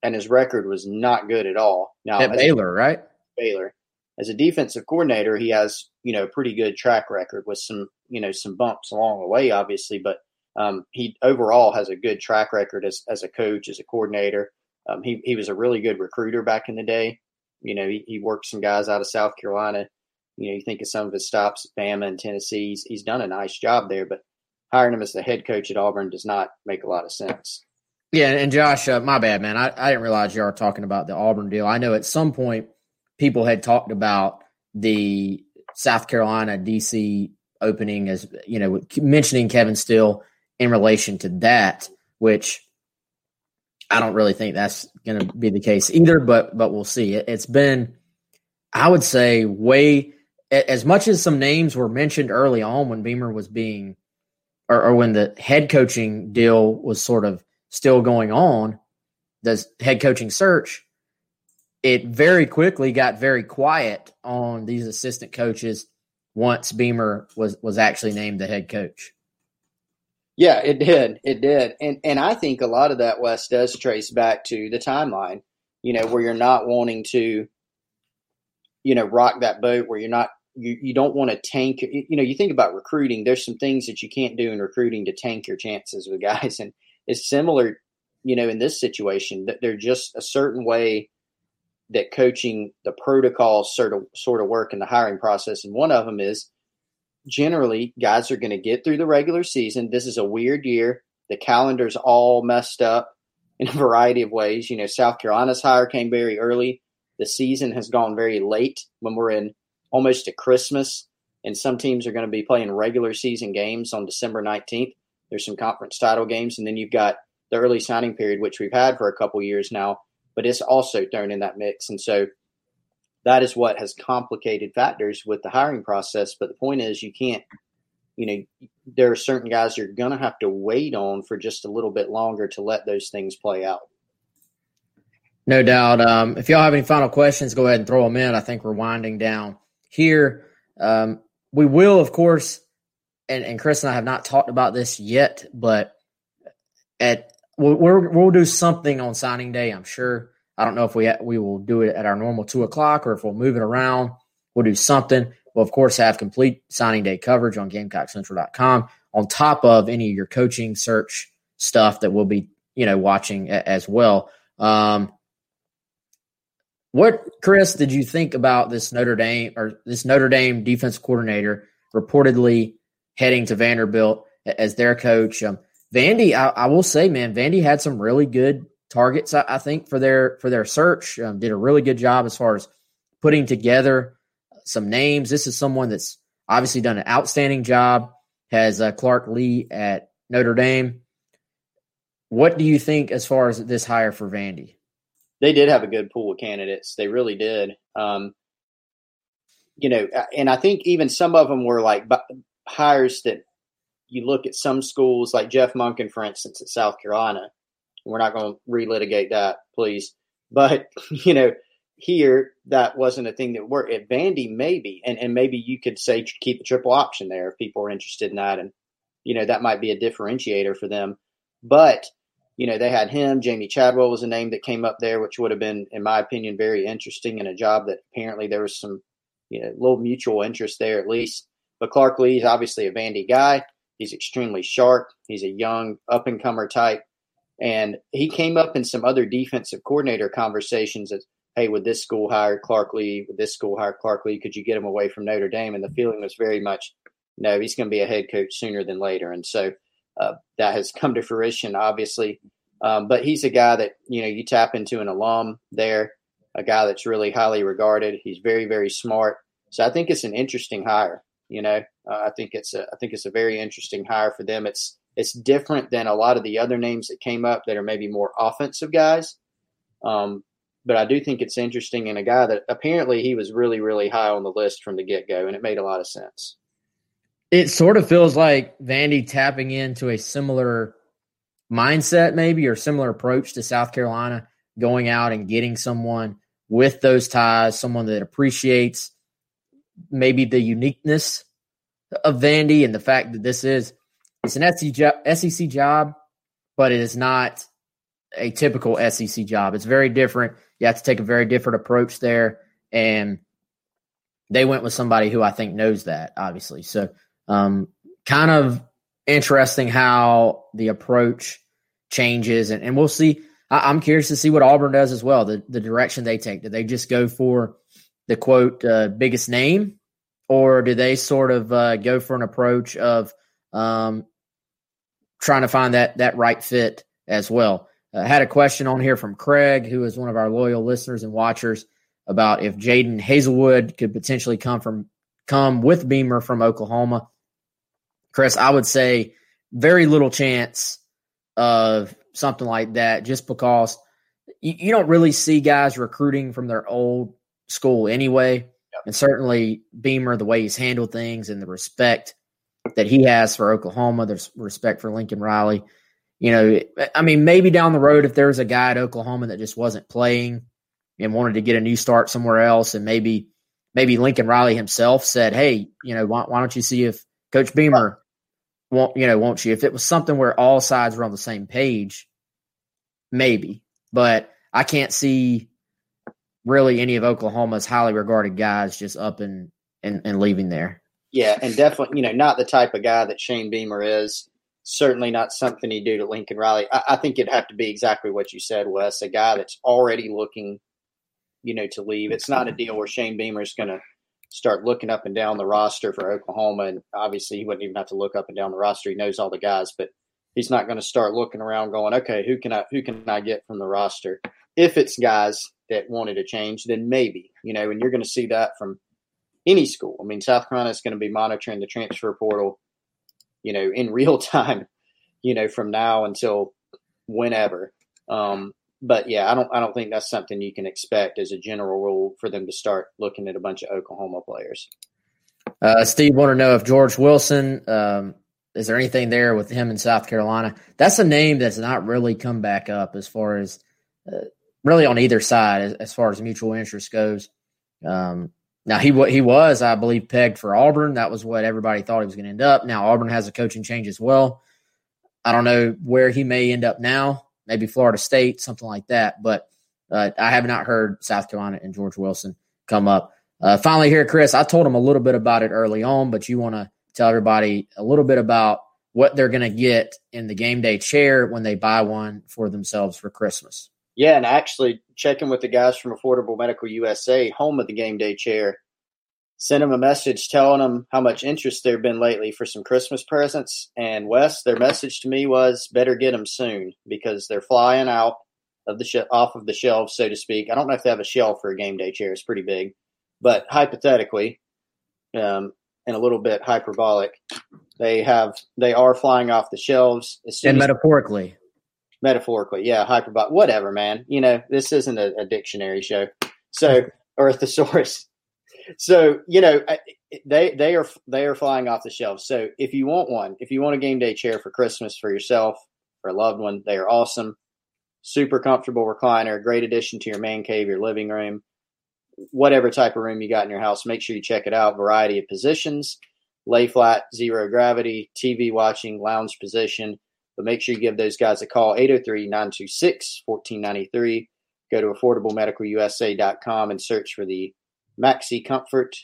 and his record was not good at all. Now at Baylor, right? Baylor. As a defensive coordinator, he has you know a pretty good track record with some you know some bumps along the way, obviously, but um, he overall has a good track record as as a coach, as a coordinator. Um, he he was a really good recruiter back in the day. You know, he, he worked some guys out of South Carolina. You know, you think of some of his stops at Bama and Tennessee. He's, he's done a nice job there, but hiring him as the head coach at Auburn does not make a lot of sense. Yeah, and Josh, uh, my bad, man. I, I didn't realize you are talking about the Auburn deal. I know at some point people had talked about the South Carolina DC opening as you know mentioning Kevin Steele in relation to that, which I don't really think that's going to be the case either. But but we'll see. It, it's been, I would say, way as much as some names were mentioned early on when Beamer was being, or, or when the head coaching deal was sort of still going on, the head coaching search, it very quickly got very quiet on these assistant coaches once Beamer was was actually named the head coach. Yeah, it did. It did. And and I think a lot of that West does trace back to the timeline, you know, where you're not wanting to you know, rock that boat where you're not you, you don't want to tank you know, you think about recruiting, there's some things that you can't do in recruiting to tank your chances with guys and it's similar, you know, in this situation that they're just a certain way that coaching the protocols sort of sort of work in the hiring process. And one of them is generally guys are going to get through the regular season. This is a weird year. The calendar's all messed up in a variety of ways. You know, South Carolina's hire came very early. The season has gone very late when we're in almost to Christmas, and some teams are going to be playing regular season games on December 19th. There's some conference title games, and then you've got the early signing period, which we've had for a couple years now, but it's also thrown in that mix. And so that is what has complicated factors with the hiring process. But the point is, you can't, you know, there are certain guys you're going to have to wait on for just a little bit longer to let those things play out. No doubt. Um, if y'all have any final questions, go ahead and throw them in. I think we're winding down here. Um, we will, of course, and, and Chris and I have not talked about this yet, but at we'll, we'll, do something on signing day. I'm sure. I don't know if we we will do it at our normal two o'clock or if we'll move it around. We'll do something. We'll of course have complete signing day coverage on GamecockCentral.com on top of any of your coaching search stuff that we'll be you know watching a- as well. Um, what Chris did you think about this Notre Dame or this Notre Dame defense coordinator reportedly heading to Vanderbilt as their coach. Um, Vandy, I, I, will say, man, Vandy had some really good targets. I, I think for their for their search, um, did a really good job as far as putting together some names. This is someone that's obviously done an outstanding job. Has uh, Clark Lea at Notre Dame. What do you think as far as this hire for Vandy? They did have a good pool of candidates. They really did. Um, you know, and I think even some of them were like hires that you look at some schools like Jeff Monken, for instance, at South Carolina. We're not going to relitigate that, please. But you know, here that wasn't a thing that worked. At Vandy, maybe, and and maybe you could say keep a triple option there if people are interested in that, and you know that might be a differentiator for them. But you know, they had him. Jamey Chadwell was a name that came up there, which would have been, in my opinion, very interesting in a job that apparently there was some, you know, little mutual interest there at least. But Clark Lea is obviously a Vandy guy. He's extremely sharp. He's a young up and comer type. And he came up in some other defensive coordinator conversations as, hey, would this school hire Clark Lea? Would this school hire Clark Lea? Could you get him away from Notre Dame? And the feeling was very much, no, he's going to be a head coach sooner than later. And so uh, that has come to fruition, obviously. Um, but he's a guy that, you know, you tap into an alum there, a guy that's really highly regarded. He's very, very smart. So I think it's an interesting hire. You know, uh, I think it's a I think it's a very interesting hire for them. It's it's different than a lot of the other names that came up that are maybe more offensive guys. Um, but I do think it's interesting and a guy that apparently he was really really high on the list from the get go, and it made a lot of sense. It sort of feels like Vandy tapping into a similar mindset, maybe, or similar approach to South Carolina, going out and getting someone with those ties, someone that appreciates maybe the uniqueness of Vandy and the fact that this is it's an SEC job, SEC job, but it is not a typical SEC job. It's very different. You have to take a very different approach there. and they went with somebody who I think knows that, obviously. So, um, kind of interesting how the approach changes, and, and we'll see. I, am curious to see what Auburn does as well. The the direction they take. Do they just go for the quote uh, biggest name, or do they sort of uh, go for an approach of um, trying to find that that right fit as well? I had a question on here from Craig, who is one of our loyal listeners and watchers, about if Jadon Haselwood could potentially come from come with Beamer from Oklahoma. Chris, I would say very little chance of something like that, just because you, you don't really see guys recruiting from their old school anyway. Yep. And certainly Beamer, the way he's handled things and the respect that he has for Oklahoma, there's respect for Lincoln Riley. You know, I mean, maybe down the road, if there's a guy at Oklahoma that just wasn't playing and wanted to get a new start somewhere else, and maybe maybe Lincoln Riley himself said, "Hey, you know, why, why don't you see if Coach Beamer won't, you know, won't you?" If it was something where all sides were on the same page, maybe. But I can't see really any of Oklahoma's highly regarded guys just up and and, and leaving there. Yeah, and definitely, you know, not the type of guy that Shane Beamer is certainly not something he'd do to Lincoln Riley. I, I, think it'd have to be exactly what you said, Wes. A guy that's already looking, you know, to leave. It's not a deal where Shane Beamer is going to start looking up and down the roster for Oklahoma. And obviously, he wouldn't even have to look up and down the roster. He knows all the guys, but he's not going to start looking around, going, "Okay, who can I who can I get from the roster?" If it's guys that wanted to change, then maybe you know, and you're going to see that from any school. I mean, South Carolina is going to be monitoring the transfer portal you know, in real time, you know, from now until whenever. Um, but yeah, I don't I don't think that's something you can expect as a general rule for them to start looking at a bunch of Oklahoma players. Uh, Steve want to know if George Wilson um, is there anything there with him in South Carolina? That's a name that's not really come back up as far as uh, really on either side as, as, far as mutual interest goes. Um, now he he was, I believe, pegged for Auburn. That was what everybody thought he was going to end up. Now Auburn has a coaching change as well. I don't know where he may end up now. Maybe Florida State, something like that. But uh, I have not heard South Carolina and George Wilson come up. Uh, finally, here, Chris, I told him a little bit about it early on, but you want to tell everybody a little bit about what they're going to get in the game day chair when they buy one for themselves for Christmas. Yeah, and actually checking with the guys from Affordable Medical USA, home of the game day chair, sent them a message telling them how much interest there been lately for some Christmas presents. And Wes, their message to me was better get them soon because they're flying out of the sh- off of the shelves, so to speak. I don't know if they have a shelf for a game day chair; it's pretty big, but hypothetically, um, and a little bit hyperbolic, they have they are flying off the shelves. and metaphorically, metaphorically, yeah, hyperbolic, whatever, man. You know, this isn't a, a dictionary show. So, or a thesaurus. So, you know, they they are they are flying off the shelves. So, if you want one, if you want a game day chair for Christmas for yourself or a loved one, they are awesome. Super comfortable recliner, great addition to your man cave, your living room, whatever type of room you got in your house. Make sure you check it out. Variety of positions, lay flat, zero gravity, TV watching, lounge position but make sure you give those guys a call 803 926 1493. Go to affordablemedicalusa.com and search for the Maxi Comfort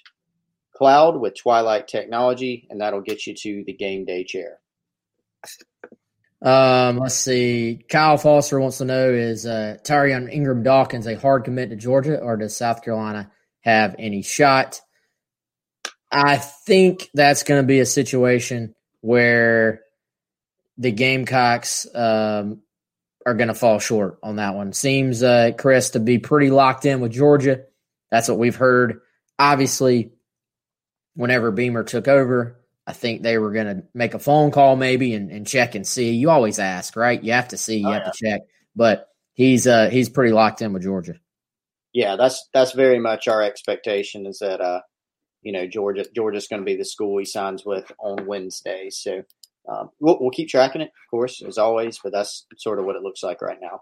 Cloud with Twilight Technology, and that'll get you to the game day chair. Um, let's see. Kyle Foster wants to know is uh, Tyrion Ingram Dawkins a hard commit to Georgia, or does South Carolina have any shot? I think that's going to be a situation where the Gamecocks um, are going to fall short on that one. Seems, uh, Chris, to be pretty locked in with Georgia. That's what we've heard. Obviously, whenever Beamer took over, I think they were going to make a phone call maybe and, and, check and see. You always ask, right? You have to see, you oh, have yeah. to check. But he's uh, he's pretty locked in with Georgia. Yeah, that's that's very much our expectation is that uh, you know Georgia Georgia's going to be the school he signs with on Wednesday. So um, we'll, we'll keep tracking it, of course, as always, but that's sort of what it looks like right now.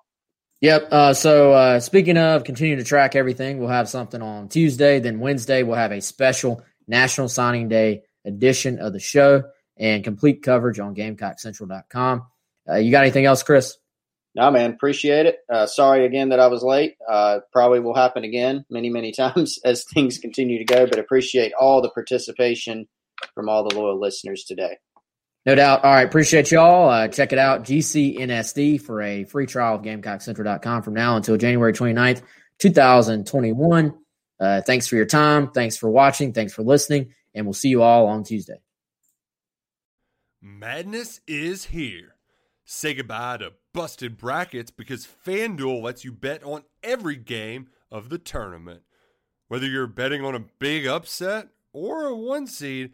Yep. Uh, so uh, speaking of continuing to track everything, we'll have something on Tuesday. Then Wednesday, we'll have a special National Signing Day edition of the show and complete coverage on GamecockCentral.com. Uh, you got anything else, Chris? No, man, appreciate it. Uh, sorry again that I was late. Uh, probably will happen again many, many times as things continue to go, but appreciate all the participation from all the loyal listeners today. No doubt. All right. Appreciate y'all. Uh, check it out. GCNSD for a free trial of GamecockCentral.com from now until January 29th, 2021. Uh, thanks for your time. Thanks for watching. Thanks for listening. And we'll see you all on Tuesday. Madness is here. Say goodbye to busted brackets because FanDuel lets you bet on every game of the tournament. Whether you're betting on a big upset or a one seed,